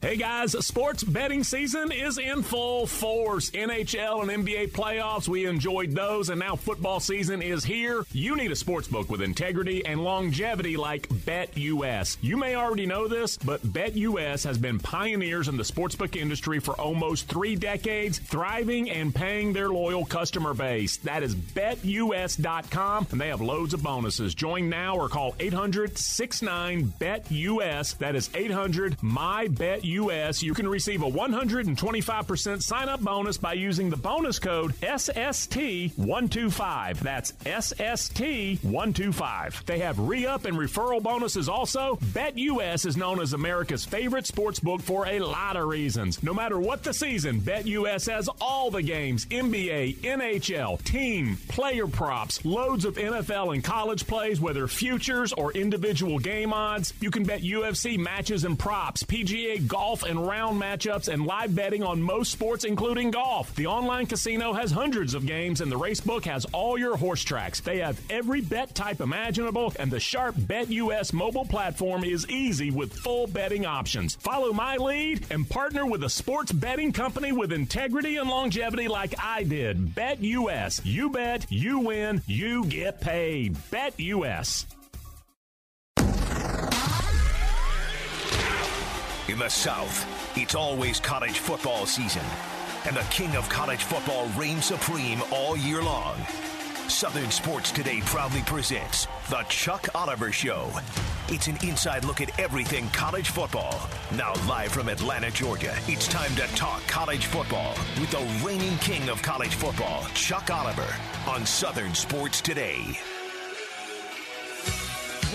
Hey guys, sports betting season is in full force. NHL and NBA playoffs, we enjoyed those, and now football season is here. You need a sports book with integrity and longevity like BetUS. You may already know this, but BetUS has been pioneers in the sportsbook industry for almost three decades, thriving and paying their loyal customer base. That is betus.com, and they have loads of bonuses. Join now or call 800 69 BetUS. That is 800 My Bet US, you can receive a 125% sign up bonus by using the bonus code SST125. That's SST125. They have re up and referral bonuses also. BetUS is known as America's favorite sports book for a lot of reasons. No matter what the season, BetUS has all the games NBA, NHL, team, player props, loads of NFL and college plays, whether futures or individual game odds. You can bet UFC matches and props, PGA golf golf and round matchups, and live betting on most sports, including golf. The online casino has hundreds of games, and the racebook has all your horse tracks. They have every bet type imaginable, and the Sharp Bet US mobile platform is easy with full betting options. Follow my lead and partner with a sports betting company with integrity and longevity like I did. Bet US. You bet, you win, you get paid. Bet US. In the South, it's always college football season, and the king of college football reigns supreme all year long. Southern Sports Today proudly presents The Chuck Oliver Show. It's an inside look at everything college football. Now, live from Atlanta, Georgia, it's time to talk college football with the reigning king of college football, Chuck Oliver, on Southern Sports Today.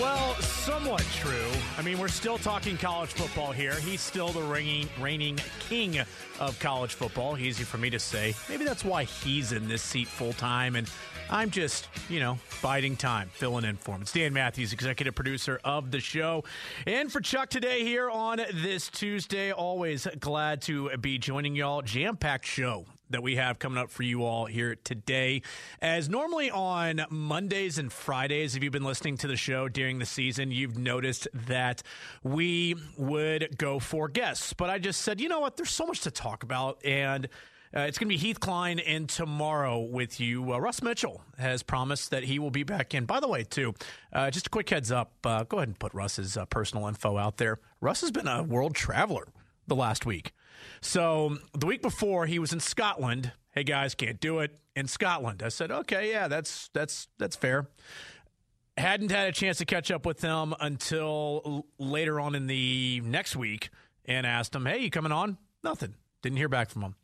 Well, somewhat true. I mean, we're still talking college football here. He's still the reigning, reigning king of college football. Easy for me to say. Maybe that's why he's in this seat full time, and I'm just, you know, biding time, filling in for him. It's Dan Matthews, executive producer of the show. And for Chuck today here on this Tuesday, always glad to be joining y'all. Jam packed show that we have coming up for you all here today. As normally on Mondays and Fridays, if you've been listening to the show during the season, you've noticed that we would go for guests. But I just said, you know what? There's so much to talk about. And uh, it's going to be Heath Klein in tomorrow with you. Uh, Russ Mitchell has promised that he will be back in. By the way, too, uh, just a quick heads up uh, go ahead and put Russ's uh, personal info out there. Russ has been a world traveler the last week. So the week before, he was in Scotland. Hey guys, can't do it in Scotland. I said, okay, yeah, that's that's that's fair. Hadn't had a chance to catch up with him until later on in the next week, and asked him, "Hey, you coming on?" Nothing. Didn't hear back from him.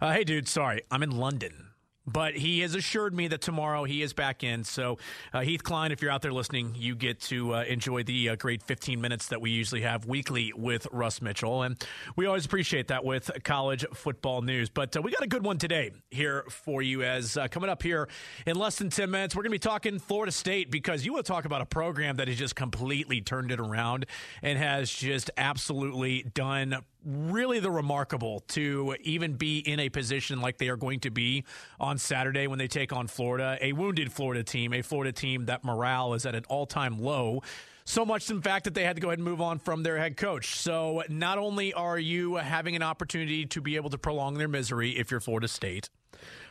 Uh, hey, dude, sorry, I'm in London. But he has assured me that tomorrow he is back in. So, uh, Heath Klein, if you're out there listening, you get to uh, enjoy the uh, great 15 minutes that we usually have weekly with Russ Mitchell. And we always appreciate that with college football news. But uh, we got a good one today here for you as uh, coming up here in less than 10 minutes. We're going to be talking Florida State because you will talk about a program that has just completely turned it around and has just absolutely done really the remarkable to even be in a position like they are going to be on Saturday when they take on Florida, a wounded Florida team, a Florida team that morale is at an all time low. So much, in fact, that they had to go ahead and move on from their head coach. So, not only are you having an opportunity to be able to prolong their misery if you're Florida State,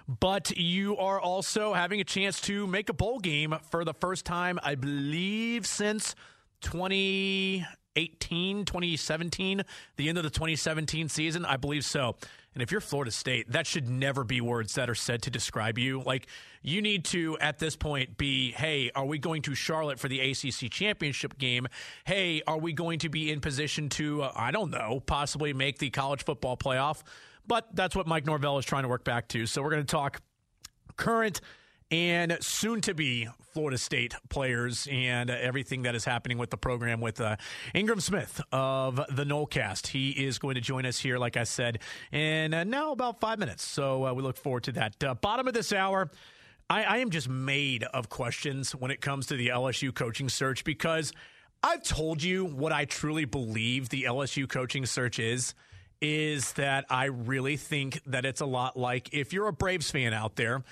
but you are also having a chance to make a bowl game for the first time, I believe, since 20 2018, 2017, the end of the 2017 season? I believe so. And if you're Florida State, that should never be words that are said to describe you. Like, you need to, at this point, be hey, are we going to Charlotte for the ACC championship game? Hey, are we going to be in position to, uh, I don't know, possibly make the college football playoff? But that's what Mike Norvell is trying to work back to. So we're going to talk current and soon to be Florida State players and uh, everything that is happening with the program with uh, Ingram Smith of the Nolecast. He is going to join us here, like I said, in uh, now about five minutes. So uh, we look forward to that. Uh, bottom of this hour. I, I am just made of questions when it comes to the LSU coaching search because I've told you what I truly believe the LSU coaching search is is that I really think that it's a lot like if you're a Braves fan out there,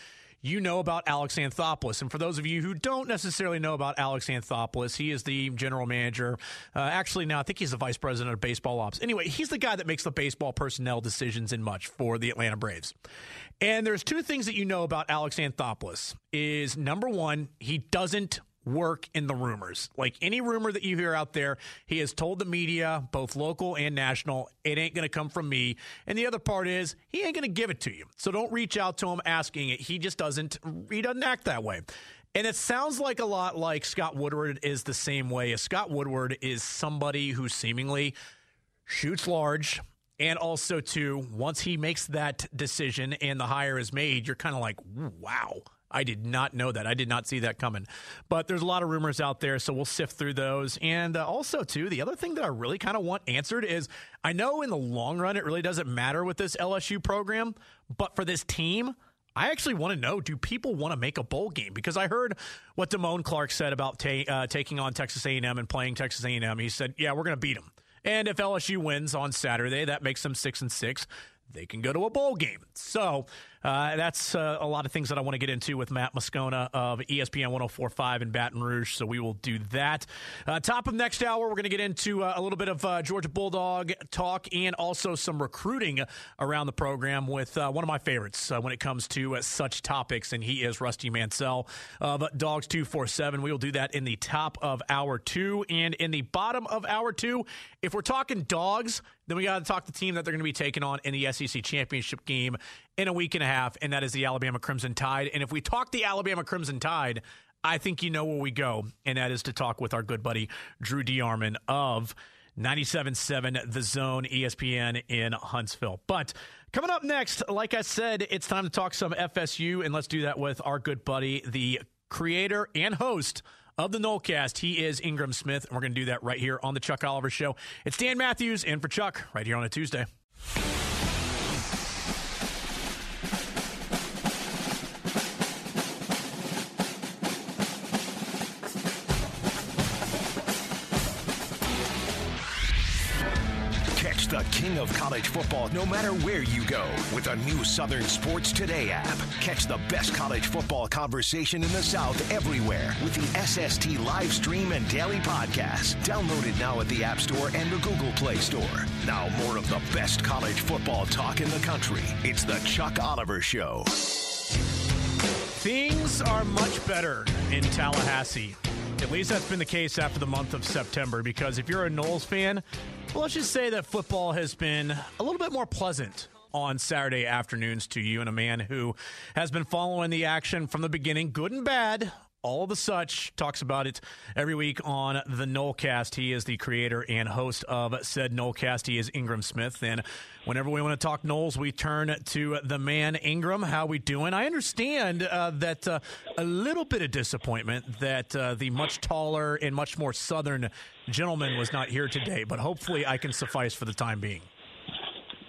you know about Alex Anthopoulos. And for those of you who don't necessarily know about Alex Anthopoulos, he is the general manager. Uh, actually, now I think he's the vice president of baseball ops. Anyway, he's the guy that makes the baseball personnel decisions in much for the Atlanta Braves. And there's two things that you know about Alex Anthopoulos is number one, he doesn't work in the rumors. Like any rumor that you hear out there, he has told the media, both local and national, it ain't going to come from me. And the other part is he ain't going to give it to you. So don't reach out to him asking it. He just doesn't he doesn't act that way. And it sounds like a lot like Scott Woodward is the same way. Scott Woodward is somebody who seemingly shoots large, and also, too, once he makes that decision and the hire is made, you're kind of like, wow, I did not know that. I did not see that coming. But there's a lot of rumors out there, so we'll sift through those. And uh, also, too, the other thing that I really kind of want answered is I know in the long run it really doesn't matter with this LSU program, but for this team, I actually want to know: Do people want to make a bowl game? Because I heard what Damone Clark said about ta- uh, taking on Texas A&M and playing Texas A&M. He said, "Yeah, we're going to beat them." And if LSU wins on Saturday, that makes them six and six. They can go to a bowl game. So uh, that's uh, a lot of things that I want to get into with Matt Moscona of ESPN 1045 in Baton Rouge. So we will do that. Uh, top of next hour, we're going to get into uh, a little bit of uh, Georgia Bulldog talk and also some recruiting around the program with uh, one of my favorites when it comes to such topics, and he is Rusty Mansell of Dogs 247. We will do that in the top of hour two. And in the bottom of hour two, if we're talking dogs, then we got to talk the team that they're going to be taking on in the SEC championship game in a week and a half, and that is the Alabama Crimson Tide. And if we talk the Alabama Crimson Tide, I think you know where we go, and that is to talk with our good buddy Drew DeArmond of 97.7 The Zone ESPN in Huntsville. But coming up next, like I said, it's time to talk some FSU, and let's do that with our good buddy, the creator and host of the Nolecast. He is Ingram Smith, and we're going to do that right here on the Chuck Oliver Show. It's Dan Matthews in for Chuck right here on a Tuesday. The king of college football no matter where you go with a new Southern Sports Today app. Catch the best college football conversation in the South everywhere with the SST live stream and daily podcast. Download it now at the App Store and the Google Play Store. Now, more of the best college football talk in the country. It's the Chuck Oliver Show. Things are much better in Tallahassee. At least that's been the case after the month of September because if you're a Noles fan, well, let's just say that football has been a little bit more pleasant on Saturday afternoons to you and a man who has been following the action from the beginning, good and bad, all the such talks about it every week on the Nolecast. He is the creator and host of said Nolecast. He is Ingram Smith, and whenever we want to talk Noles, we turn to the man Ingram. How we doing? I understand uh, that uh, a little bit of disappointment that uh, the much taller and much more southern gentleman was not here today, but hopefully I can suffice for the time being.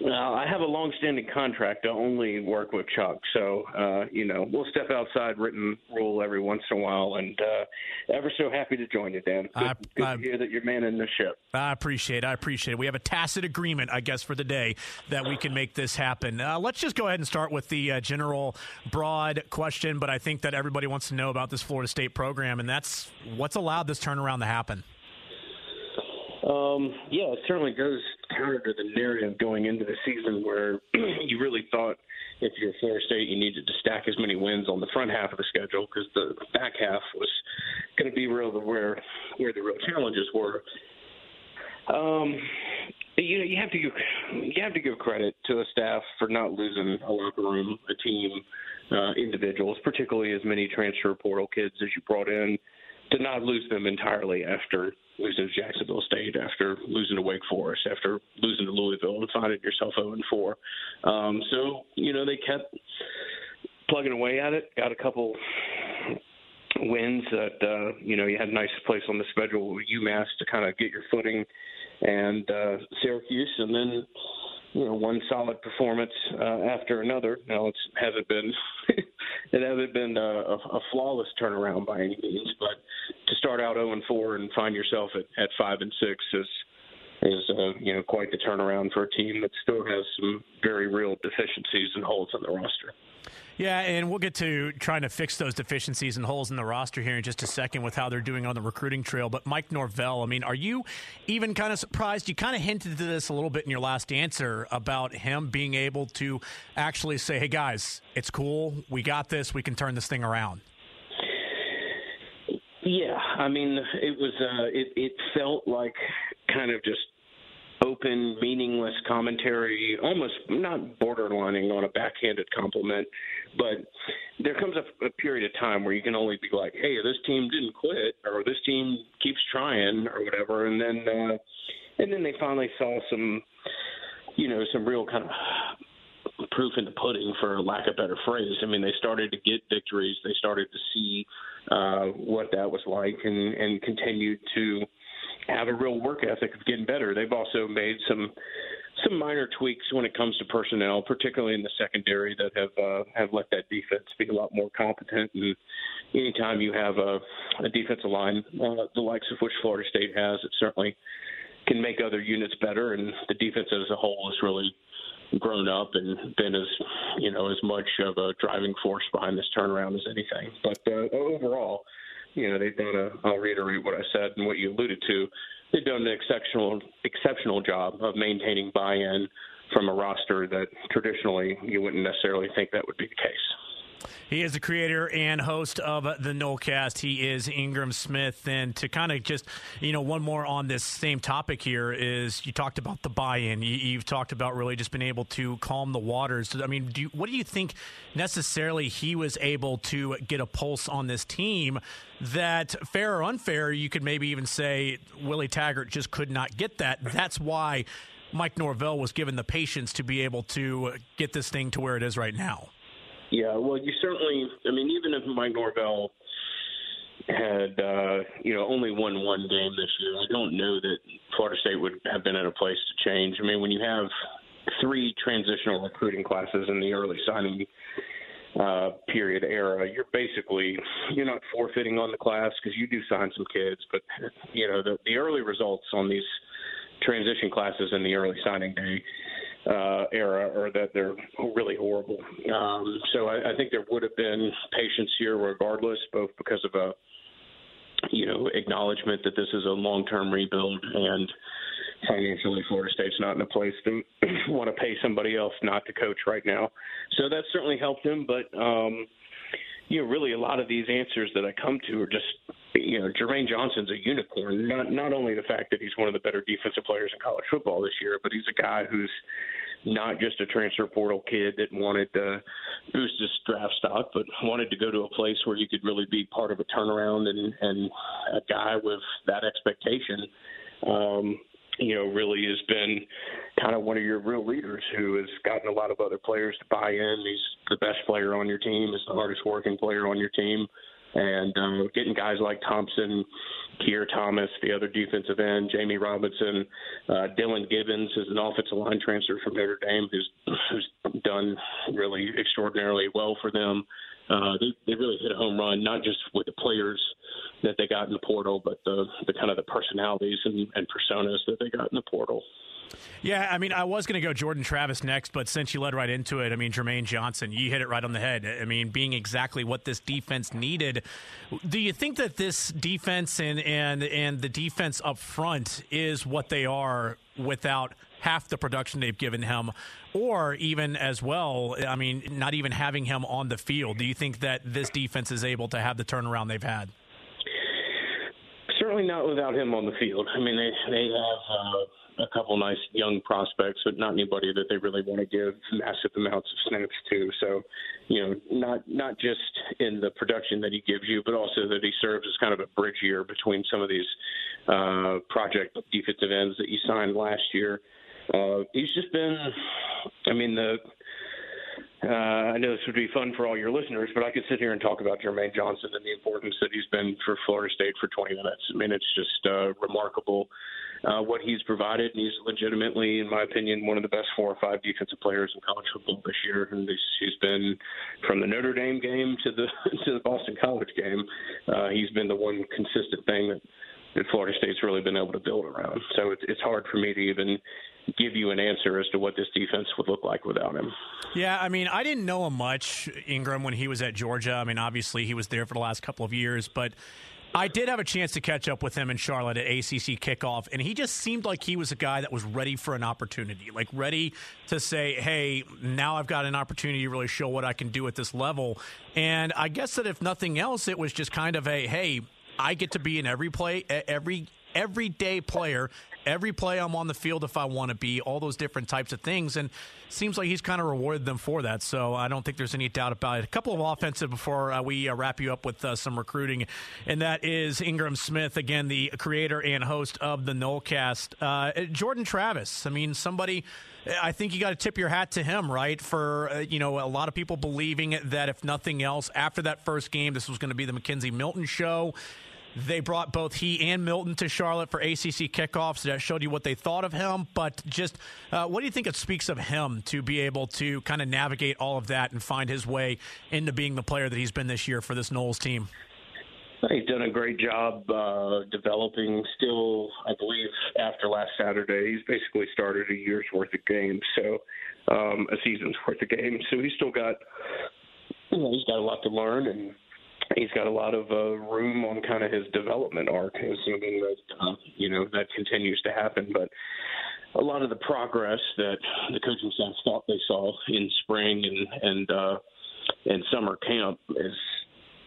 Well, I have a long-standing contract to only work with Chuck, so uh, you know we'll step outside written rule every once in a while, and uh, ever so happy to join you, Dan. Good, I, good I, to hear that you're manning the ship. I appreciate, it. I appreciate it. We have a tacit agreement, I guess, for the day that we can make this happen. Uh, let's just go ahead and start with the uh, general, broad question, but I think that everybody wants to know about this Florida State program, and that's what's allowed this turnaround to happen. Um, yeah, it certainly goes counter to the narrative going into the season where you really thought if you're Florida State, you needed to stack as many wins on the front half of the schedule because the back half was going to be real where where the real challenges were. Um, you know, you have to give you have to give credit to the staff for not losing a locker room, a team, uh, individuals, particularly as many transfer portal kids as you brought in, to not lose them entirely after losing to Jacksonville State, after losing to Wake Forest, after losing to Louisville, and finding yourself 0 and 4. Um, so you know they kept plugging away at it, got a couple wins that uh, you know you had a nice place on the schedule with UMass to kind of get your footing, and uh, Syracuse, and then you know one solid performance uh, after another. Now it hasn't been it hasn't been a, a flawless turnaround by any means, but to start out 0 and 4 and find yourself at, at 5 and 6 is is uh, you know quite the turnaround for a team that still has some very real deficiencies and holes in the roster. Yeah, and we'll get to trying to fix those deficiencies and holes in the roster here in just a second with how they're doing on the recruiting trail. But Mike Norvell, I mean, are you even kind of surprised? You kind of hinted to this a little bit in your last answer about him being able to actually say, hey, guys, it's cool. We got this. We can turn this thing around. Yeah, I mean, it was. Uh, it it felt like kind of just open, meaningless commentary, almost not borderlining on a backhanded compliment, but there comes a, a period of time where you can only be like, "Hey, this team didn't quit, or this team keeps trying, or whatever," and then uh, and then they finally saw some, you know, some real kind of proof in the pudding, for lack of a better phrase. I mean, they started to get victories. They started to see uh, what that was like, and and continued to have a real work ethic of getting better. They've also made some some minor tweaks when it comes to personnel, particularly in the secondary, that have uh, have let that defense be a lot more competent. And anytime you have a, a defensive line, uh, the likes of which Florida State has, it certainly can make other units better. And the defense as a whole has really grown up and been as you know as much of a driving force behind this turnaround as anything. But uh, overall you know, they've done a, I'll reiterate what I said and what you alluded to, they've done an exceptional, exceptional job of maintaining buy in from a roster that traditionally you wouldn't necessarily think that would be the case. He is the creator and host of the Nolecast. He is Ingram Smith. And to kind of just, you know, one more on this same topic here is you talked about the buy-in. You, have talked about really just being able to calm the waters. I mean, do you, what do you think necessarily he was able to get a pulse on this team that, fair or unfair, you could maybe even say Willie Taggart just could not get that. That's why Mike Norvell was given the patience to be able to get this thing to where it is right now. Yeah, well, you certainly. I mean, even if Mike Norvell had uh, you know only won one game this year, I don't know that Florida State would have been in a place to change. I mean, when you have three transitional recruiting classes in the early signing uh, period era, you're basically you're not forfeiting on the class because you do sign some kids, but you know the the early results on these transition classes in the early signing day uh, era, or that they're really horrible. Um, so I, I think there would have been patience here, regardless, both because of a you know acknowledgement that this is a long-term rebuild and financially Florida State's not in a place to want to pay somebody else not to coach right now. So that certainly helped him, but um you know, really a lot of these answers that I come to are just you know, Jermaine Johnson's a unicorn. Not not only the fact that he's one of the better defensive players in college football this year, but he's a guy who's not just a transfer portal kid that wanted to boost his draft stock, but wanted to go to a place where you could really be part of a turnaround and and a guy with that expectation. Um, you know, really has been kind of one of your real leaders who has gotten a lot of other players to buy in. He's the best player on your team, he's the hardest working player on your team and um, getting guys like Thompson, Keir Thomas, the other defensive end, Jammie Robinson, uh, Dillan Gibbons is an offensive line transfer from Notre Dame who's who's done really extraordinarily well for them. Uh, they, they really hit a home run, not just with the players that they got in the portal, but the, the kind of the personalities and, and personas that they got in the portal. Yeah, I mean, I was going to go Jordan Travis next, but since you led right into it, I mean, Jermaine Johnson, you hit it right on the head. I mean, being exactly what this defense needed. Do you think that this defense and and and the defense up front is what they are without half the production they've given him, or even as well? I mean, not even having him on the field. Do you think that this defense is able to have the turnaround they've had? certainly not without him on the field. I mean, they they have uh, a couple nice young prospects, but not anybody that they really want to give massive amounts of snaps to. So, you know, not not just in the production that he gives you, but also that he serves as kind of a bridge year between some of these uh, project defensive ends that you signed last year. Uh, he's just been, I mean, the uh, I know this would be fun for all your listeners, but I could sit here and talk about Jermaine Johnson and the importance that he's been for Florida State for 20 minutes. I mean, it's just uh, remarkable uh, what he's provided. And he's legitimately, in my opinion, one of the best four or five defensive players in college football this year. And he's, been from the Notre Dame game to the to the Boston College game. Uh, he's been the one consistent thing that that Florida State's really been able to build around. So it's, it's hard for me to even give you an answer as to what this defense would look like without him. Yeah, I mean, I didn't know him much, Ingram, when he was at Georgia. I mean, obviously he was there for the last couple of years, but I did have a chance to catch up with him in Charlotte at ACC kickoff, and he just seemed like he was a guy that was ready for an opportunity, like ready to say, hey, now I've got an opportunity to really show what I can do at this level. And I guess that if nothing else, it was just kind of a, hey, I get to be in every play, every everyday player every play I'm on the field if I want to be, all those different types of things. And seems like he's kind of rewarded them for that. So I don't think there's any doubt about it. A couple of offensive before uh, we uh, wrap you up with uh, some recruiting, and that is Ingram Smith, again, the creator and host of the Nolecast. Uh, Jordan Travis, I mean, somebody. I think you got to tip your hat to him, right? For uh, you know, a lot of people believing that if nothing else, after that first game, this was going to be the McKenzie Milton show. They brought both he and Milton to Charlotte for ACC kickoffs. That showed you what they thought of him. But just uh, what do you think it speaks of him to be able to kind of navigate all of that and find his way into being the player that he's been this year for this Noles team? He's done a great job uh, developing. Still, I believe after last Saturday, he's basically started a year's worth of games, so um, a season's worth of games. So he's still got, you know, he's got a lot to learn, and he's got a lot of uh, room on kind of his development arc, assuming that uh, you know that continues to happen. But a lot of the progress that the coaching staff thought they saw in spring and and uh, and summer camp is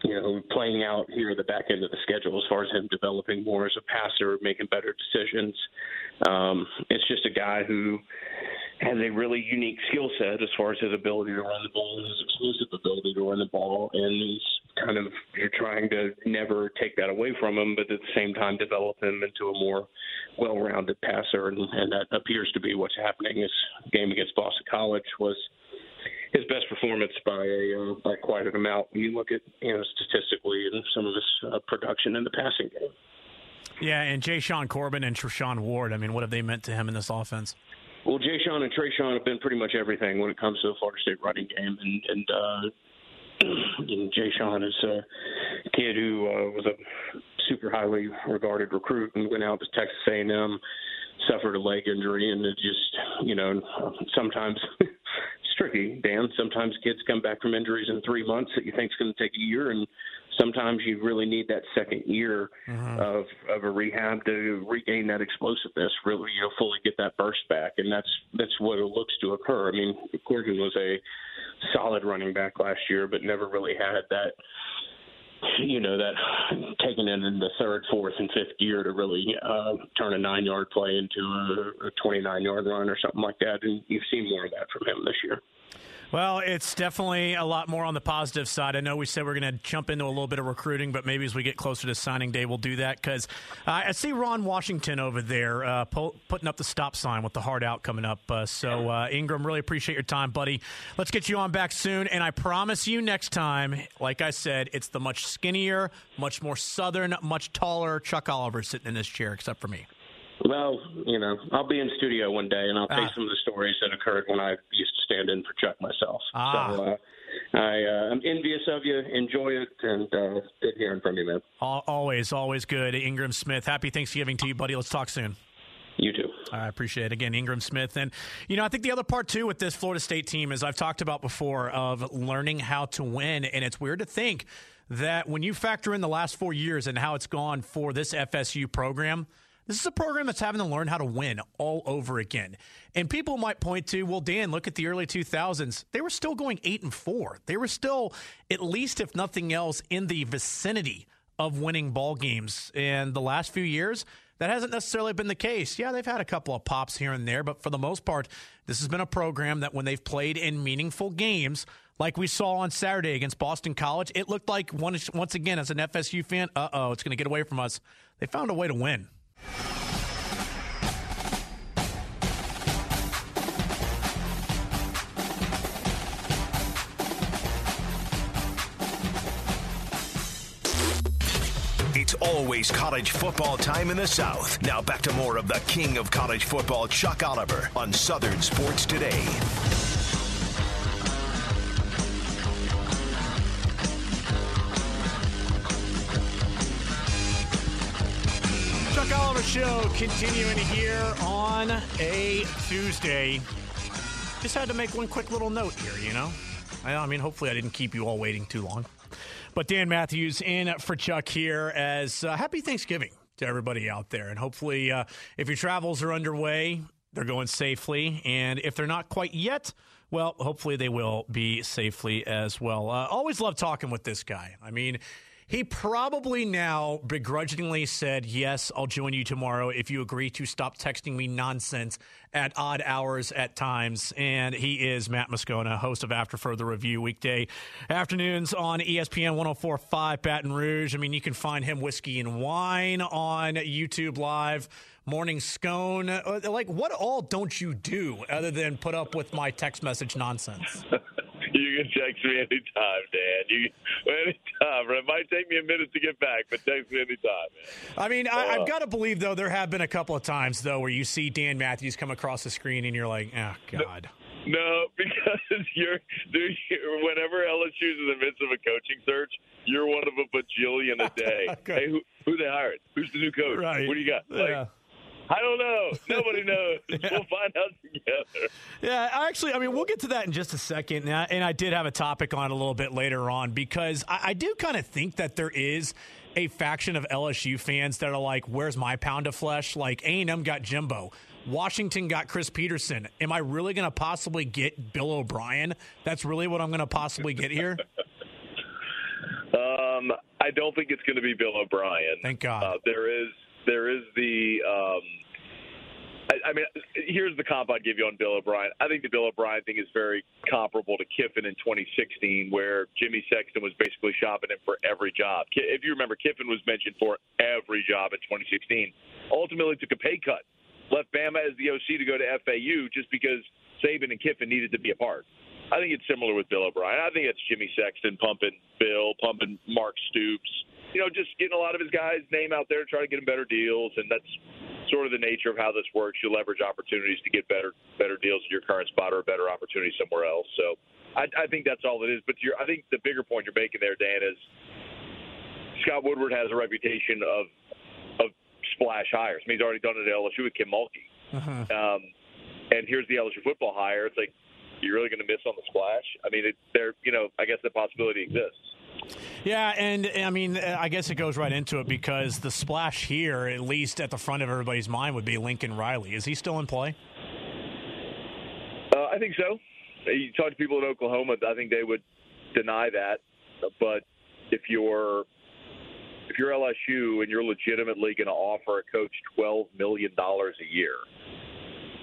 you know playing out here at the back end of the schedule as far as him developing more as a passer, making better decisions. Um, it's just a guy who has a really unique skill set as far as his ability to run the ball, his exclusive ability to run the ball, and he's kind of you're trying to never take that away from him, but at the same time develop him into a more well-rounded passer, and, and that appears to be what's happening. His game against Boston College was his best performance by a uh, by quite an amount when you look at you know statistically and some of his uh, production in the passing game. Yeah, and Jashaun Corbin and Treshaun Ward. I mean, what have they meant to him in this offense? Well, Jashaun and Treshaun have been pretty much everything when it comes to the Florida State running game, and and uh, know, Jashaun is a kid who uh, was a super highly regarded recruit and went out to Texas A&M, suffered a leg injury, and it just you know sometimes it's tricky, Dan. Sometimes kids come back from injuries in three months that you think is going to take a year, and sometimes you really need that second year mm-hmm. of of a rehab to regain that explosiveness, really you know fully get that burst back, and that's that's what it looks to occur. I mean, Gordon was a solid running back last year, but never really had that you know that taking it in the third, fourth, and fifth gear to really uh, turn a nine-yard play into a, a 29-yard run or something like that, and you've seen more of that from him this year. Well, it's definitely a lot more on the positive side. I know we said we're going to jump into a little bit of recruiting, but maybe as we get closer to signing day, we'll do that because uh, I see Ron Washington over there uh, po- putting up the stop sign with the hard out coming up. Uh, so, uh, Ingram, really appreciate your time, buddy. Let's get you on back soon. And I promise you next time, like I said, it's the much skinnier, much more southern, much taller Chuck Oliver sitting in this chair, except for me. Well, you know, I'll be in studio one day and I'll tell ah. some of the stories that occurred when I used to stand in for Chuck myself. Ah. So uh, I, uh, I'm envious of you. Enjoy it and uh, good hearing from you, man. Always, always good. Ingram Smith, happy Thanksgiving to you, buddy. Let's talk soon. You too. I appreciate it. Again, Ingram Smith. And, you know, I think the other part, too, with this Florida State team, as I've talked about before, of learning how to win. And it's weird to think that when you factor in the last four years and how it's gone for this FSU program – this is a program that's having to learn how to win all over again. And people might point to, well, Dan, look at the early 2000s. They were still going 8 and 4. They were still at least if nothing else in the vicinity of winning ball games. In the last few years, that hasn't necessarily been the case. Yeah, they've had a couple of pops here and there, but for the most part, this has been a program that when they've played in meaningful games, like we saw on Saturday against Boston College, it looked like once, once again, as an FSU fan, uh oh, it's going to get away from us. They found a way to win. It's always college football time in the South. Now back to more of the king of college football, Chuck Oliver, on Southern Sports Today. Show continuing here on a Tuesday. Just had to make one quick little note here, you know? I mean, hopefully I didn't keep you all waiting too long. But Dan Matthews in for Chuck here as uh, happy Thanksgiving to everybody out there. And hopefully, uh, if your travels are underway, they're going safely. And if they're not quite yet, well, hopefully they will be safely as well. Uh, always love talking with this guy. I mean, he probably now begrudgingly said, Yes, I'll join you tomorrow if you agree to stop texting me nonsense at odd hours at times. And he is Matt Moscona, host of After Further Review, weekday afternoons on ESPN 1045 Baton Rouge. I mean, you can find him Whiskey and Wine on YouTube Live. Morning Scone. Uh, like, what all don't you do other than put up with my text message nonsense? You can text me anytime, Dan. You anytime. It might take me a minute to get back, but text me anytime. Man. I mean, I, have uh, got to believe though there have been a couple of times though where you see Dan Matthews come across the screen and you're like, oh God. No, because you're, dude, you're whenever LSU's in the midst of a coaching search, you're one of a bajillion a day. okay. Hey, who, who they hired? Who's the new coach? Right. What do you got? Like, yeah. I don't know. Nobody knows. yeah. We'll find out together. Yeah, actually, I mean, we'll get to that in just a second. And I, and I did have a topic on a little bit later on because I, I do kind of think that there is a faction of LSU fans that are like, "Where's my pound of flesh?" Like A and M got Jimbo. Washington got Chris Petersen. Am I really going to possibly get Bill O'Brien? That's really what I'm going to possibly get here. um, I don't think it's going to be Bill O'Brien. Thank God. Uh, there is there is the. Um, I, mean, here's the comp I'd give you on Bill O'Brien. I think the Bill O'Brien thing is very comparable to Kiffin in 2016, where Jimmy Sexton was basically shopping him for every job. If you remember, Kiffin was mentioned for every job in 2016. Ultimately, took a pay cut, left Bama as the OC to go to FAU just because Saban and Kiffin needed to be apart. I think it's similar with Bill O'Brien. I think it's Jimmy Sexton pumping Bill, pumping Mark Stoops, you know, just getting a lot of his guys' name out there, trying to get them better deals, and that's sort of the nature of how this works. You leverage opportunities to get better better deals in your current spot or a better opportunity somewhere else. So I, I think that's all it is. But I think the bigger point you're making there, Dan, is Scott Woodward has a reputation of of splash hires. I mean, he's already done it at LSU with Kim Mulkey. Uh-huh. Um, and here's the LSU football hire. It's like you're really going to miss on the splash. I mean, it, there, you know, I guess the possibility exists. Yeah, and I mean, I guess it goes right into it because the splash here, at least at the front of everybody's mind, would be Lincoln Riley. Is he still in play? Uh, I think so. You talk to people in Oklahoma, I think they would deny that. But if you're if you're LSU and you're legitimately going to offer a coach twelve million dollars a year,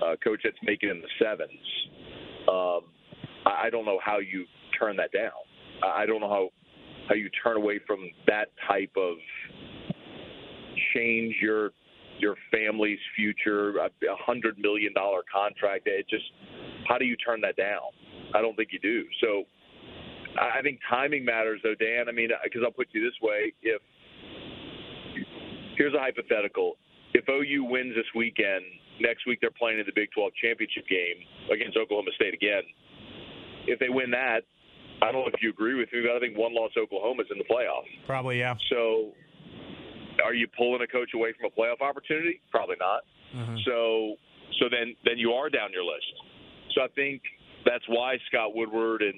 a coach that's making in the sevens, um, I don't know how you turn that down. I don't know how how you turn away from that type of change your your family's future, a hundred million dollar contract. It just how do you turn that down? I don't think you do. So I think timing matters, though, Dan. I mean, uh, because I'll put you this way: if here's a hypothetical, if OU wins this weekend, next week they're playing in the Big 12 championship game against Oklahoma State again. If they win that, I don't know if you agree with me, but I think one loss Oklahoma's in the playoffs. Probably, yeah. So, are you pulling a coach away from a playoff opportunity? Probably not. Mm-hmm. So, so then then you are down your list. So I think that's why Scott Woodward and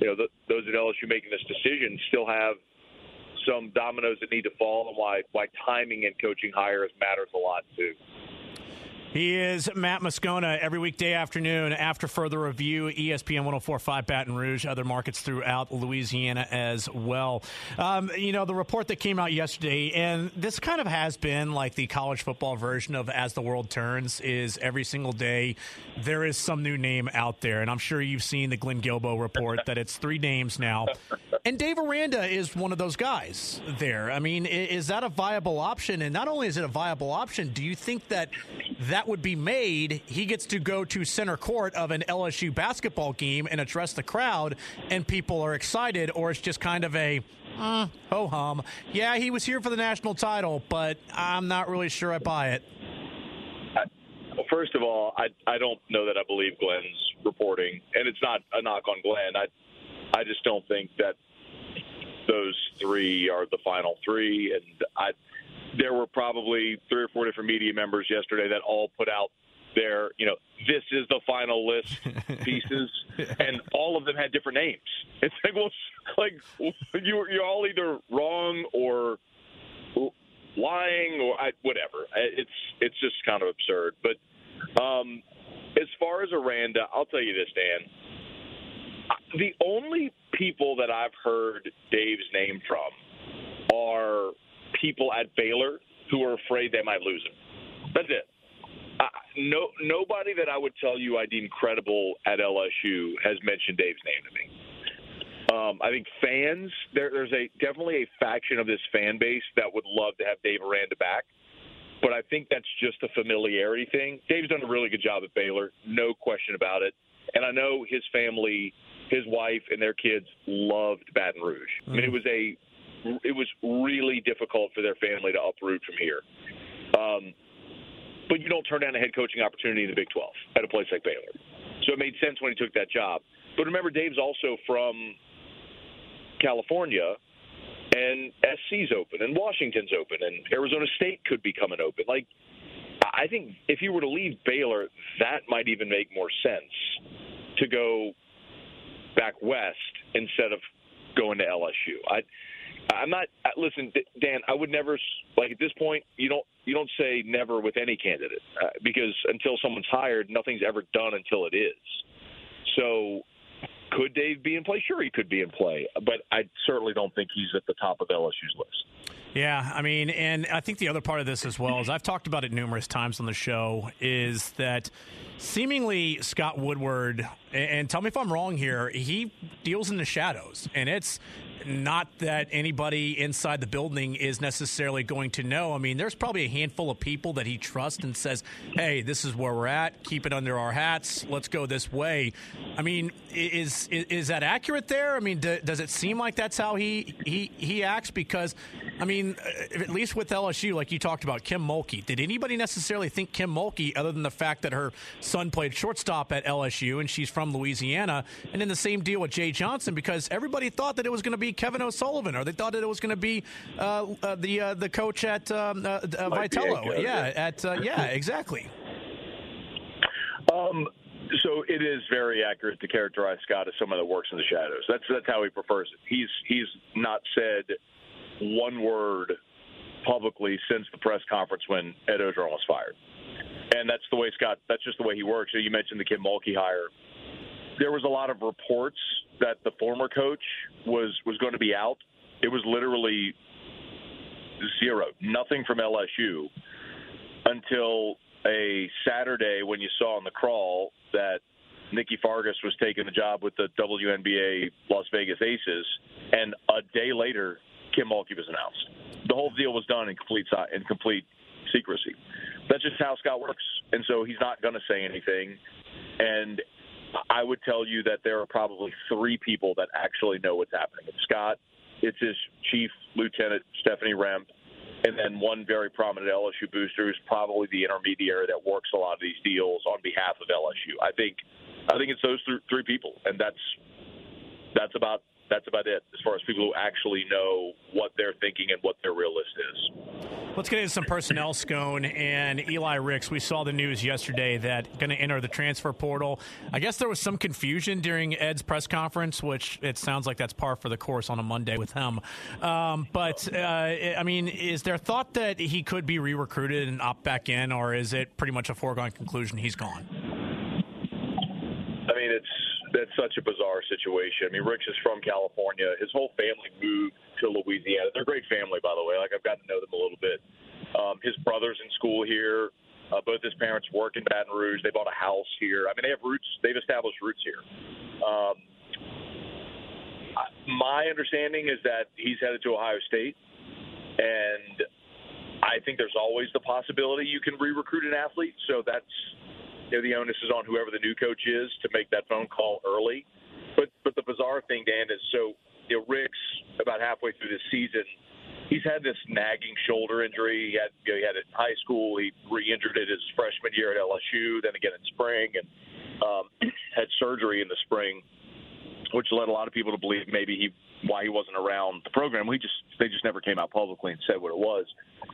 you know the, those at LSU making this decision still have some dominoes that need to fall, and why why timing and coaching hires matters a lot too. He is Matt Moscona every weekday afternoon after further review, ESPN 1045 Baton Rouge, other markets throughout Louisiana as well. Um, you know, the report that came out yesterday, and this kind of has been like the college football version of As the World Turns, is every single day there is some new name out there. And I'm sure you've seen the Glenn Guilbeau report that it's three names now. And Dave Aranda is one of those guys there. I mean, is that a viable option? And not only is it a viable option, do you think that that would be made, he gets to go to center court of an LSU basketball game and address the crowd, and people are excited, or it's just kind of a uh, ho hum. Yeah, he was here for the national title, but I'm not really sure I buy it. Well, first of all, I I don't know that I believe Glenn's reporting, and it's not a knock on Glenn. I I just don't think that those three are the final three, and I there were probably three or four different media members yesterday that all put out their, you know, this is the final list pieces, and all of them had different names. It's like, well, like you you're all either wrong or lying or I, whatever. It's it's just kind of absurd. But um, as far as Aranda, I'll tell you this, Dan. The only people that I've heard Dave's name from are people at Baylor who are afraid they might lose him. That's it. Uh, no, nobody that I would tell you I deem credible at LSU has mentioned Dave's name to me. Um, I think fans there, there's a definitely a faction of this fan base that would love to have Dave Aranda back, but I think that's just a familiarity thing. Dave's done a really good job at Baylor, no question about it, and I know his family, his wife, and their kids loved Baton Rouge. I mean, it was a it was really difficult for their family to uproot from here. Um, but you don't turn down a head coaching opportunity in the Big 12 at a place like Baylor. So it made sense when he took that job. But remember, Dave's also from California, and SC's open, and Washington's open, and Arizona State could be coming open. Like, I think if you were to leave Baylor, that might even make more sense to go back west instead of going to LSU. I I'm not. Listen, Dan. I would never like at this point. You don't. You don't say never with any candidate uh, because until someone's hired, nothing's ever done until it is. So, could Dave be in play? Sure, he could be in play, but I certainly don't think he's at the top of LSU's list. Yeah, I mean, and I think the other part of this as well is I've talked about it numerous times on the show is that seemingly Scott Woodward, and tell me if I'm wrong here, he deals in the shadows, and it's not that anybody inside the building is necessarily going to know. I mean, there's probably a handful of people that he trusts and says, "Hey, this is where we're at. Keep it under our hats. Let's go this way." I mean, is is, is that accurate there? I mean, do, does it seem like that's how he he he acts? Because, I mean, uh, at least with LSU, like you talked about, Kim Mulkey. Did anybody necessarily think Kim Mulkey, other than the fact that her son played shortstop at LSU and she's from Louisiana, and then the same deal with Jay Johnson, because everybody thought that it was going to be Kevin O'Sullivan, or they thought that it was going to be uh, uh, the uh, the coach at um, uh, uh, Vitello. Yeah, at uh, yeah, exactly. Um, so it is very accurate to characterize Scott as someone that works in the shadows. That's that's how he prefers it. He's he's not said one word publicly since the press conference when Ed Orgeron was fired, and that's the way Scott. That's just the way he works. You mentioned the Kim Mulkey hire there was a lot of reports that the former coach was was going to be out. It was literally zero, nothing from LSU until a Saturday when you saw on the crawl that Nikki Fargas was taking the job with the WNBA Las Vegas Aces, and a day later, Kim Mulkey was announced. The whole deal was done in complete in complete secrecy. That's just how Scott works, and so he's not going to say anything. And I would tell you that there are probably three people that actually know what's happening. It's Scott, it's his chief lieutenant Stephanie Remp, and then one very prominent LSU booster who's probably the intermediary that works a lot of these deals on behalf of LSU. I think, I think it's those th- three people, and that's that's about that's about it as far as people who actually know what they're thinking and what their real list is. Let's get into some personnel, Scone and Eli Ricks. We saw the news yesterday that going to enter the transfer portal. I guess there was some confusion during Ed's press conference, which it sounds like that's par for the course on a Monday with him. Um, but uh, I mean, is there thought that he could be re-recruited and opt back in, or is it pretty much a foregone conclusion he's gone? I mean, it's that's such a bizarre situation. I mean, Ricks is from California. His whole family moved to Louisiana. They're a great family, by the way. Like I've gotten to know them a little bit. Um, his brother's in school here. Uh, both his parents work in Baton Rouge. They bought a house here. I mean, they have roots. They've established roots here. Um, my understanding is that he's headed to Ohio State, and I think there's always the possibility you can re-recruit an athlete. So that's you know, the onus is on whoever the new coach is to make that phone call early. But but the bizarre thing, Dan, is so you know, Ricks about halfway through the season, he's had this nagging shoulder injury. He had you know, he had it in high school. He re-injured it his freshman year at LSU, then again in spring, and um, had surgery in the spring, which led a lot of people to believe maybe he why he wasn't around the program. We just they just never came out publicly and said what it was.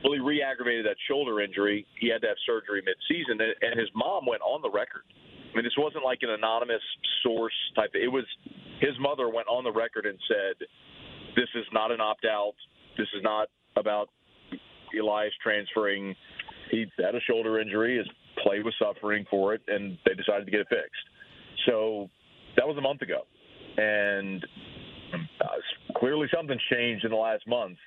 Well, he re-aggravated that shoulder injury. He had to have surgery mid-season, and his mom went on the record. I mean, this wasn't like an anonymous source type. It was his mother went on the record and said, "This is not an opt-out. This is not about Elias transferring. He had a shoulder injury. His play was suffering for it, and they decided to get it fixed. So that was a month ago, and uh, clearly something's changed in the last month.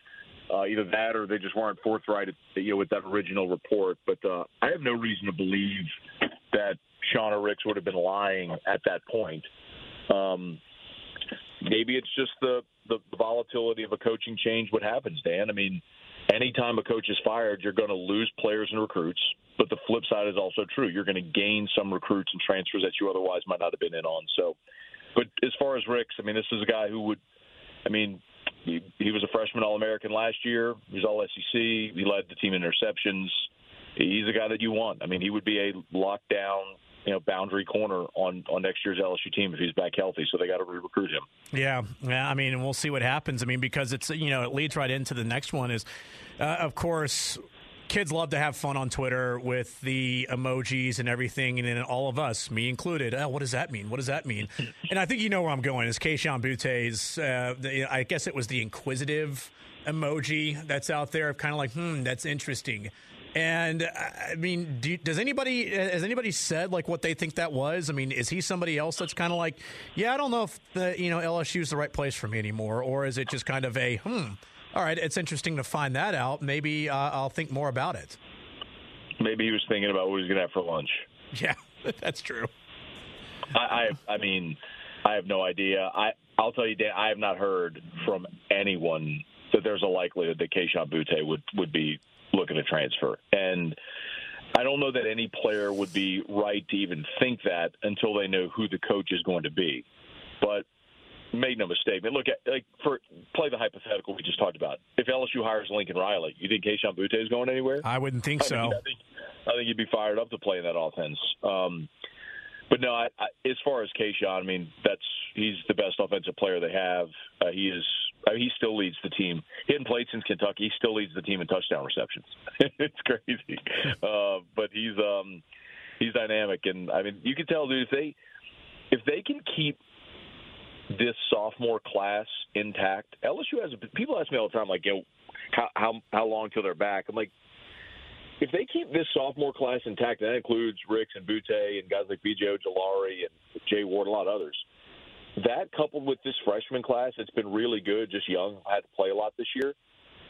Uh, either that or they just weren't forthright, you know, with that original report. But uh, I have no reason to believe that Sean or Ricks would have been lying at that point. Um, maybe it's just the, the volatility of a coaching change. What happens, Dan? I mean, anytime a coach is fired, you're going to lose players and recruits. But the flip side is also true. You're going to gain some recruits and transfers that you otherwise might not have been in on. So but as far as Ricks, I mean, this is a guy who would, I mean, he, he was a freshman All American last year. He was All SEC. He led the team in interceptions. He's a guy that you want. I mean, he would be a lockdown, you know, boundary corner on on next year's LSU team if he's back healthy. So they got to re-recruit him. Yeah, yeah. I mean, and we'll see what happens. I mean, because it's you know it leads right into the next one. Is uh, of course kids love to have fun on Twitter with the emojis and everything, and then all of us, me included. Oh, what does that mean? What does that mean? and I think you know where I'm going. Is Kayshon Boutte's? Uh, I guess it was the inquisitive emoji that's out there, of kind of like, hmm, that's interesting. And uh, I mean, do, does anybody has anybody said like what they think that was? I mean, is he somebody else that's kind of like, yeah, I don't know if the you know LSU is the right place for me anymore, or is it just kind of a hmm? All right, it's interesting to find that out. Maybe uh, I'll think more about it. Maybe he was thinking about what he was going to have for lunch. Yeah, that's true. I, I, I mean, I have no idea. I, I'll tell you, Dan, I have not heard from anyone that there's a likelihood that Kayshon Boutte would would be looking to transfer, and I don't know that any player would be right to even think that until they know who the coach is going to be. But Made no mistake. But look at like for play the hypothetical we just talked about. If LSU hires Lincoln Riley, you think Kayshon Boutte is going anywhere? I wouldn't think I so. Think, I, think, I think he'd be fired up to play in that offense. Um, but no, I, I, as far as Kayshon, I mean that's he's the best offensive player they have. Uh, he is. I mean, he still leads the team. He hadn't played since Kentucky. He still leads the team in touchdown receptions. it's crazy, uh, but he's um, he's dynamic, and I mean you can tell, dude. If they if they can keep this sophomore class intact. LSU has people ask me all the time, like, you know, how how, how long till they're back? I'm like, if they keep this sophomore class intact, and that includes Ricks and Boutte and guys like B.J. Ojulari and Jay Ward, a lot of others. That coupled with this freshman class, it's been really good. Just young, had to play a lot this year.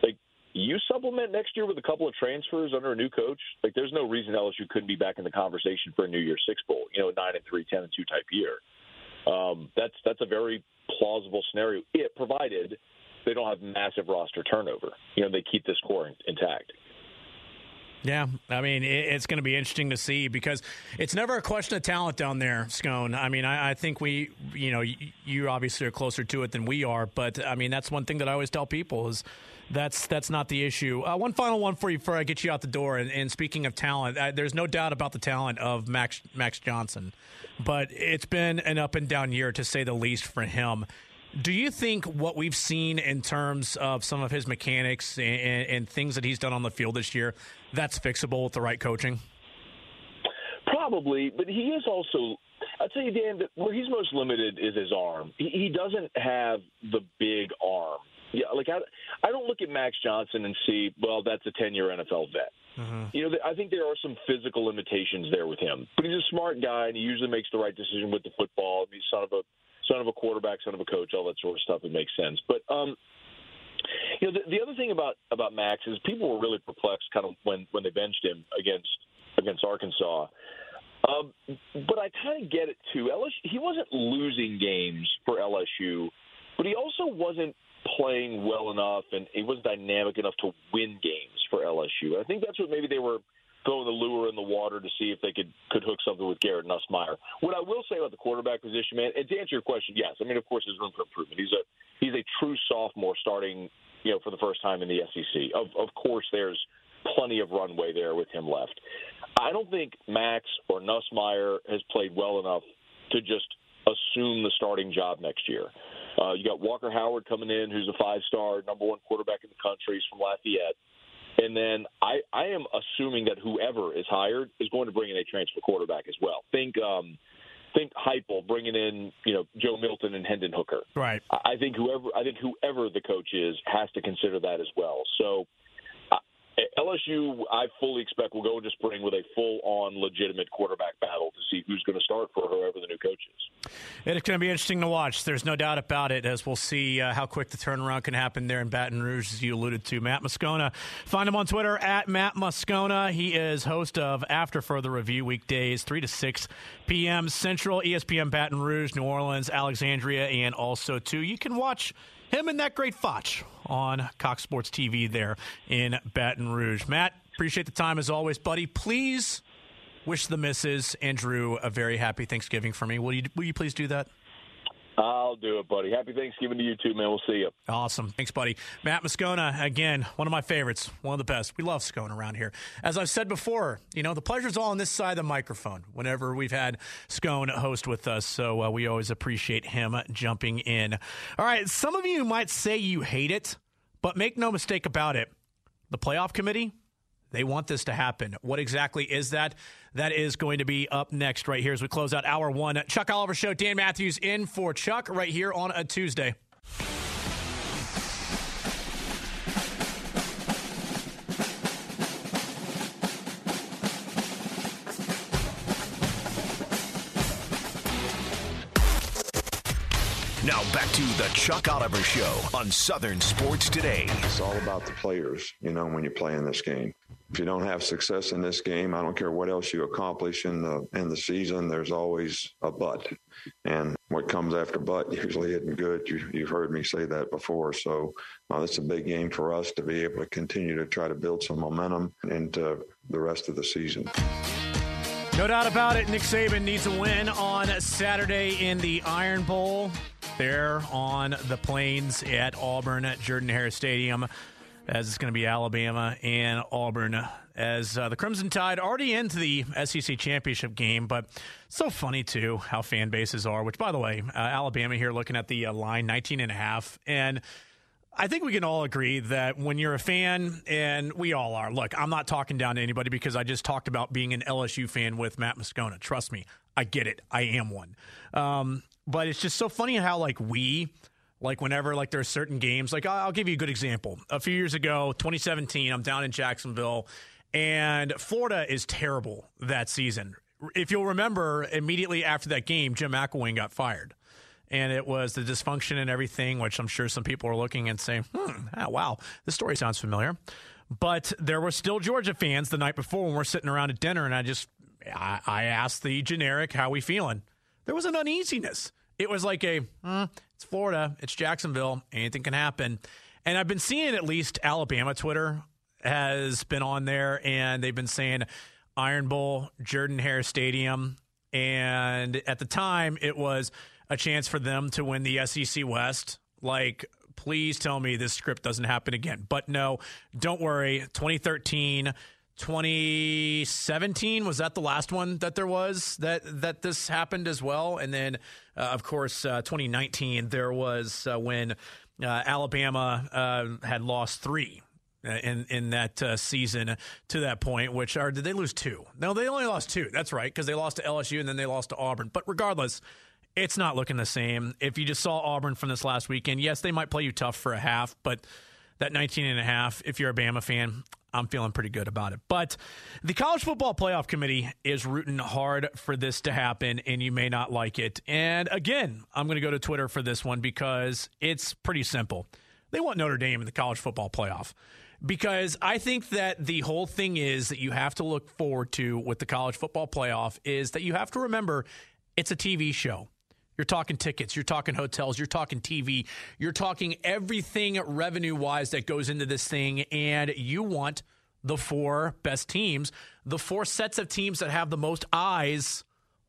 Like you supplement next year with a couple of transfers under a new coach. Like there's no reason LSU couldn't be back in the conversation for a New Year's Six bowl. You know, nine and three, ten and two type year. Um, that's that's a very plausible scenario. It provided they don't have massive roster turnover. You know, they keep this core intact. Yeah, I mean, it's going to be interesting to see because it's never a question of talent down there, Scone. I mean, I, I, think we, you know, you obviously are closer to it than we are, but I mean, that's one thing that I always tell people is that's that's not the issue. Uh, one final one for you before I get you out the door. And, and speaking of talent, uh, there's no doubt about the talent of Max Max Johnson, but it's been an up and down year to say the least for him. Do you think what we've seen in terms of some of his mechanics and, and, things that he's done on the field this year, that's fixable with the right coaching? Probably, but he is also. I'll tell you, Dan, that where he's most limited is his arm. He, he doesn't have the big arm. Yeah, like I, I don't look at Max Johnson and see, well, that's a ten-year NFL vet. Mm-hmm. You know, I think there are some physical limitations there with him, but he's a smart guy and he usually makes the right decision with the football. He's son of a son of a quarterback, son of a coach, all that sort of stuff. It makes sense. But um, you know, the, the other thing about about Max is people were really perplexed, kind of when when they benched him against against Arkansas. Um, but I kind of get it too. LSU, he wasn't losing games for LSU, but he also wasn't playing well enough, and he wasn't dynamic enough to win games for LSU. I think that's what maybe they were throwing the lure in the water to see if they could could hook something with Garrett Nussmeier. What I will say about the quarterback position, man, and to answer your question, yes, I mean of course there's room for improvement. He's a he's a true sophomore starting, you know, for the first time in the SEC. Of of course there's plenty of runway there with him left. I don't think Max or Nussmeier has played well enough to just assume the starting job next year. Uh, you got Walker Howard coming in, who's a five-star, number one quarterback in the country. He's from Lafayette. And then I, I am assuming that whoever is hired is going to bring in a transfer quarterback as well. Think um, think Heupel bringing in you know Joe Milton and Hendon Hooker. Right. I think whoever I think whoever the coach is has to consider that as well. So LSU, I fully expect will go into spring with a full-on legitimate quarterback battle to see who's going to start for whoever the new coach is. It's going to be interesting to watch. There's no doubt about it, as we'll see uh, how quick the turnaround can happen there in Baton Rouge, as you alluded to. Matt Moscona, find him on Twitter at Matt Moscona. He is host of After Further Review weekdays, three to six p.m. Central, ESPN Baton Rouge, New Orleans, Alexandria, and also too. You can watch him and that great Foch on Cox Sports TV there in Baton Rouge. Matt, appreciate the time as always, buddy. Please wish the misses and Drew a very happy Thanksgiving for me. Will you, will you please do that? I'll do it, buddy. Happy Thanksgiving to you too, man. We'll see you. Awesome. Thanks, buddy. Matt Moscona, again, one of my favorites, one of the best. We love Scone around here. As I've said before, you know, the pleasure's all on this side of the microphone whenever we've had Scone host with us. So uh, we always appreciate him jumping in. All right. Some of you might say you hate it, but make no mistake about it. The playoff committee, they want this to happen. What exactly is that? That is going to be up next right here as we close out hour one. Chuck Oliver Show, Dan Matthews in for Chuck right here on a Tuesday. Now back to the Chuck Oliver Show on Southern Sports Today. It's all about the players, you know, when you're playing this game. If you don't have success in this game, I don't care what else you accomplish in the in the season. There's always a but, and what comes after but usually isn't good. You, have heard me say that before. So uh, that's a big game for us to be able to continue to try to build some momentum into the rest of the season. No doubt about it. Nick Saban needs a win on Saturday in the Iron Bowl there on the plains at Auburn at Jordan Hare Stadium as it's going to be Alabama and Auburn as uh, the Crimson Tide already into the SEC championship game. But so funny too how fan bases are. Which, by the way, uh, Alabama here looking at the uh, line 19 and a half, and I think we can all agree that when you're a fan, and we all are. Look, I'm not talking down to anybody because I just talked about being an LSU fan with Matt Moscona. Trust me, I get it. I am one. Um, but it's just so funny how like we like whenever like there are certain games like I'll give you a good example. A few years ago, 2017, I'm down in Jacksonville and Florida is terrible that season. If you'll remember, immediately after that game, Jim McElwain got fired. And it was the dysfunction and everything, which I'm sure some people are looking and saying, hmm, oh, wow, this story sounds familiar. But there were still Georgia fans the night before when we're sitting around at dinner, and I just I, I asked the generic, how we feeling? There was an uneasiness. It was like a, hmm, it's Florida, it's Jacksonville, anything can happen. And I've been seeing at least Alabama Twitter has been on there, and they've been saying Iron Bowl, Jordan Hare Stadium. And at the time, it was a chance for them to win the SEC West. Like, please tell me this script doesn't happen again. But no, don't worry. 2013, 2017 was that the last one that there was that that this happened as well? And then uh, of course uh, 2019 there was uh, when uh, Alabama uh, had lost 3 uh, in in that season to that point which are did they lose two? No they only lost two. That's right because they lost to LSU and then they lost to Auburn. But regardless it's not looking the same. If you just saw Auburn from this last weekend yes they might play you tough for a half but that 19 and a half if you're a Bama fan I'm feeling pretty good about it. But the College Football Playoff Committee is rooting hard for this to happen, and you may not like it. And again, I'm going to go to Twitter for this one because it's pretty simple. They want Notre Dame in the College Football Playoff because I think that the whole thing is that you have to look forward to with the College Football Playoff is that you have to remember it's a TV show. You're talking tickets, you're talking hotels, you're talking TV, you're talking everything revenue wise that goes into this thing. And you want the four best teams, the four sets of teams that have the most eyes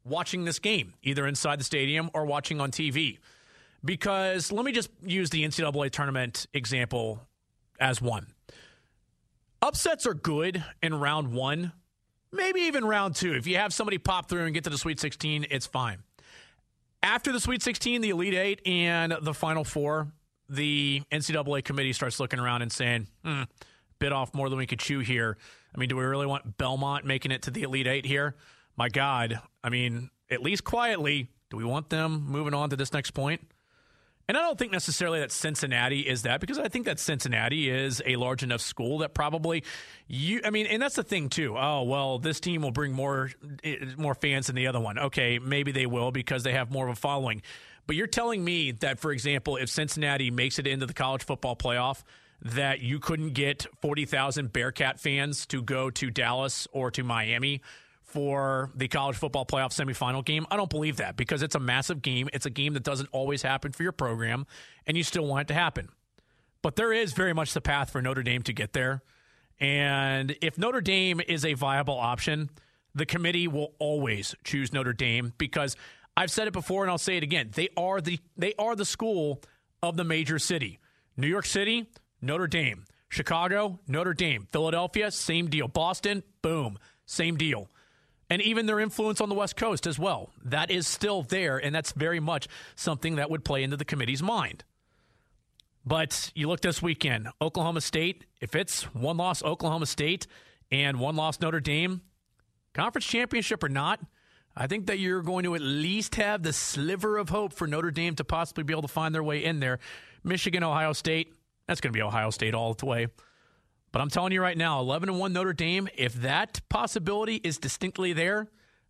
watching this game, either inside the stadium or watching on TV. Because let me just use the NCAA tournament example as one. Upsets are good in round one, maybe even round two. If you have somebody pop through and get to the Sweet 16, it's fine. After the Sweet 16, the Elite Eight, and the Final Four, the NCAA committee starts looking around and saying, hmm, bit off more than we could chew here. I mean, do we really want Belmont making it to the Elite Eight here? My God. I mean, at least quietly, do we want them moving on to this next point? And I don't think necessarily that Cincinnati is that because I think that Cincinnati is a large enough school that probably you I mean and that's the thing too. Oh, well, this team will bring more eh, more fans than the other one. Okay, maybe they will because they have more of a following. But you're telling me that for example, if Cincinnati makes it into the college football playoff, that you couldn't get 40,000 Bearcat fans to go to Dallas or to Miami for the college football playoff semifinal game. I don't believe that because it's a massive game. It's a game that doesn't always happen for your program, and you still want it to happen. But there is very much the path for Notre Dame to get there. And if Notre Dame is a viable option, the committee will always choose Notre Dame because I've said it before and I'll say it again. They are the they are the school of the major city. New York City, Notre Dame. Chicago, Notre Dame. Philadelphia, same deal. Boston, boom, same deal and even their influence on the West Coast as well. That is still there, and that's very much something that would play into the committee's mind. But you look this weekend, Oklahoma State, if it's one loss Oklahoma State and one loss Notre Dame, conference championship or not, I think that you're going to at least have the sliver of hope for Notre Dame to possibly be able to find their way in there. Michigan, Ohio State, that's going to be Ohio State all the way. But I'm telling you right now, 11 and 1 Notre Dame, if that possibility is distinctly there,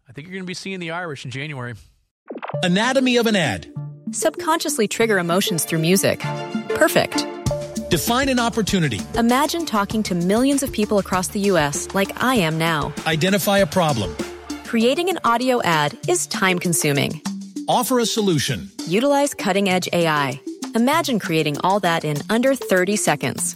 I think you're going to be seeing the Irish in January. Anatomy of an ad. Subconsciously trigger emotions through music. Perfect. Define an opportunity. Imagine talking to millions of people across the U.S. like I am now. Identify a problem. Creating an audio ad is time consuming. Offer a solution. Utilize cutting edge AI. Imagine creating all that in under 30 seconds.